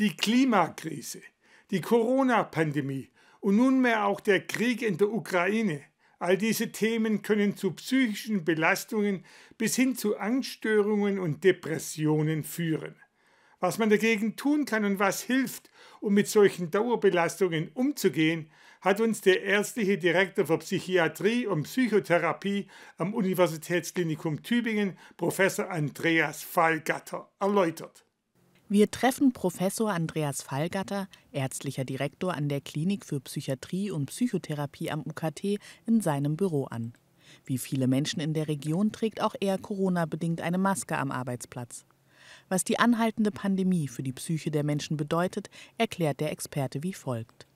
Die Klimakrise, die Corona-Pandemie und nunmehr auch der Krieg in der Ukraine, all diese Themen können zu psychischen Belastungen bis hin zu Angststörungen und Depressionen führen. Was man dagegen tun kann und was hilft, um mit solchen Dauerbelastungen umzugehen, hat uns der ärztliche Direktor für Psychiatrie und Psychotherapie am Universitätsklinikum Tübingen, Professor Andreas Fallgatter, erläutert. Wir treffen Professor Andreas Fallgatter, ärztlicher Direktor an der Klinik für Psychiatrie und Psychotherapie am UKT, in seinem Büro an. Wie viele Menschen in der Region trägt auch er Corona-bedingt eine Maske am Arbeitsplatz. Was die anhaltende Pandemie für die Psyche der Menschen bedeutet, erklärt der Experte wie folgt.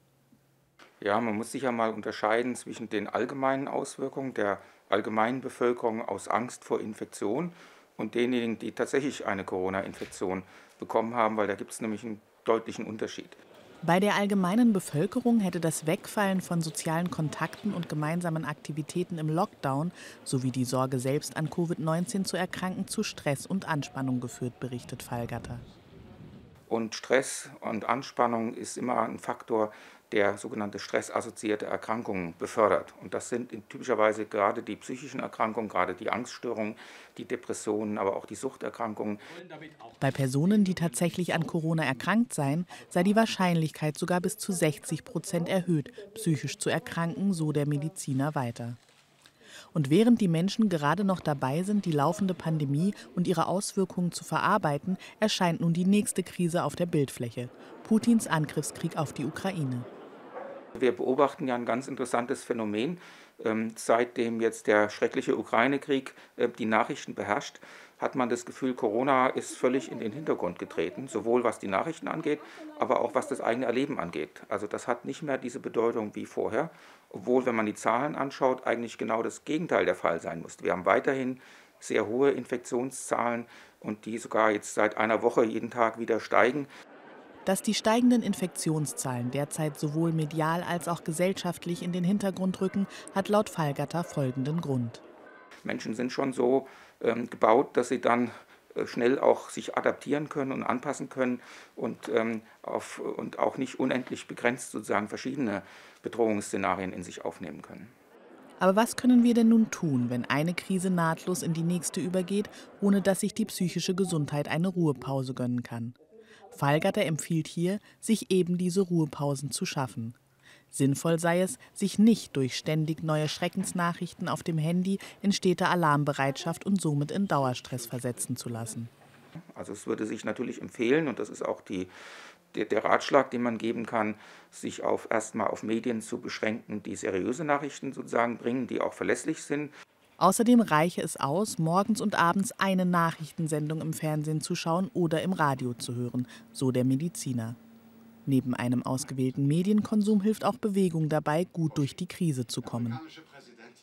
Ja, man muss sicher mal unterscheiden zwischen den allgemeinen Auswirkungen der allgemeinen Bevölkerung aus Angst vor Infektion und denjenigen, die tatsächlich eine Corona-Infektion bekommen haben, weil da gibt es nämlich einen deutlichen Unterschied. Bei der allgemeinen Bevölkerung hätte das Wegfallen von sozialen Kontakten und gemeinsamen Aktivitäten im Lockdown sowie die Sorge, selbst an Covid-19 zu erkranken, zu Stress und Anspannung geführt, berichtet Fallgatter. Und Stress und Anspannung ist immer ein Faktor, der sogenannte stressassoziierte Erkrankungen befördert. Und das sind typischerweise gerade die psychischen Erkrankungen, gerade die Angststörungen, die Depressionen, aber auch die Suchterkrankungen. Bei Personen, die tatsächlich an Corona erkrankt seien, sei die Wahrscheinlichkeit sogar bis zu 60 Prozent erhöht, psychisch zu erkranken, so der Mediziner weiter. Und während die Menschen gerade noch dabei sind, die laufende Pandemie und ihre Auswirkungen zu verarbeiten, erscheint nun die nächste Krise auf der Bildfläche. Putins Angriffskrieg auf die Ukraine. Wir beobachten ja ein ganz interessantes Phänomen. Ähm, seitdem jetzt der schreckliche Ukraine-Krieg äh, die Nachrichten beherrscht, hat man das Gefühl, Corona ist völlig in den Hintergrund getreten, sowohl was die Nachrichten angeht, aber auch was das eigene Erleben angeht. Also das hat nicht mehr diese Bedeutung wie vorher, obwohl, wenn man die Zahlen anschaut, eigentlich genau das Gegenteil der Fall sein muss. Wir haben weiterhin sehr hohe Infektionszahlen und die sogar jetzt seit einer Woche jeden Tag wieder steigen. Dass die steigenden Infektionszahlen derzeit sowohl medial als auch gesellschaftlich in den Hintergrund rücken, hat laut Fallgatter folgenden Grund. Menschen sind schon so ähm, gebaut, dass sie dann äh, schnell auch sich adaptieren können und anpassen können und, ähm, auf, und auch nicht unendlich begrenzt sozusagen verschiedene Bedrohungsszenarien in sich aufnehmen können. Aber was können wir denn nun tun, wenn eine Krise nahtlos in die nächste übergeht, ohne dass sich die psychische Gesundheit eine Ruhepause gönnen kann? Fallgatter empfiehlt hier, sich eben diese Ruhepausen zu schaffen. Sinnvoll sei es, sich nicht durch ständig neue Schreckensnachrichten auf dem Handy in stete Alarmbereitschaft und somit in Dauerstress versetzen zu lassen. Also es würde sich natürlich empfehlen, und das ist auch die, der, der Ratschlag, den man geben kann, sich auf erstmal auf Medien zu beschränken, die seriöse Nachrichten sozusagen bringen, die auch verlässlich sind. Außerdem reiche es aus, morgens und abends eine Nachrichtensendung im Fernsehen zu schauen oder im Radio zu hören, so der Mediziner. Neben einem ausgewählten Medienkonsum hilft auch Bewegung dabei, gut durch die Krise zu kommen.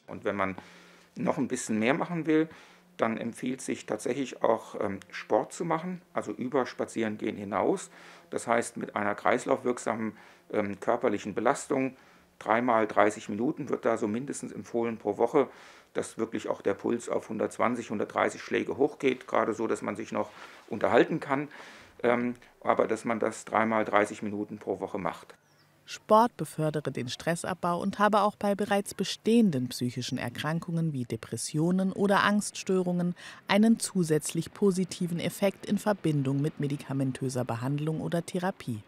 Und wenn man noch ein bisschen mehr machen will, dann empfiehlt sich tatsächlich auch ähm, Sport zu machen, also über Spazierengehen hinaus. Das heißt, mit einer kreislaufwirksamen ähm, körperlichen Belastung, dreimal 30 Minuten wird da so mindestens empfohlen pro Woche, dass wirklich auch der Puls auf 120, 130 Schläge hochgeht, gerade so, dass man sich noch unterhalten kann, ähm, aber dass man das dreimal 30 Minuten pro Woche macht. Sport befördere den Stressabbau und habe auch bei bereits bestehenden psychischen Erkrankungen wie Depressionen oder Angststörungen einen zusätzlich positiven Effekt in Verbindung mit medikamentöser Behandlung oder Therapie.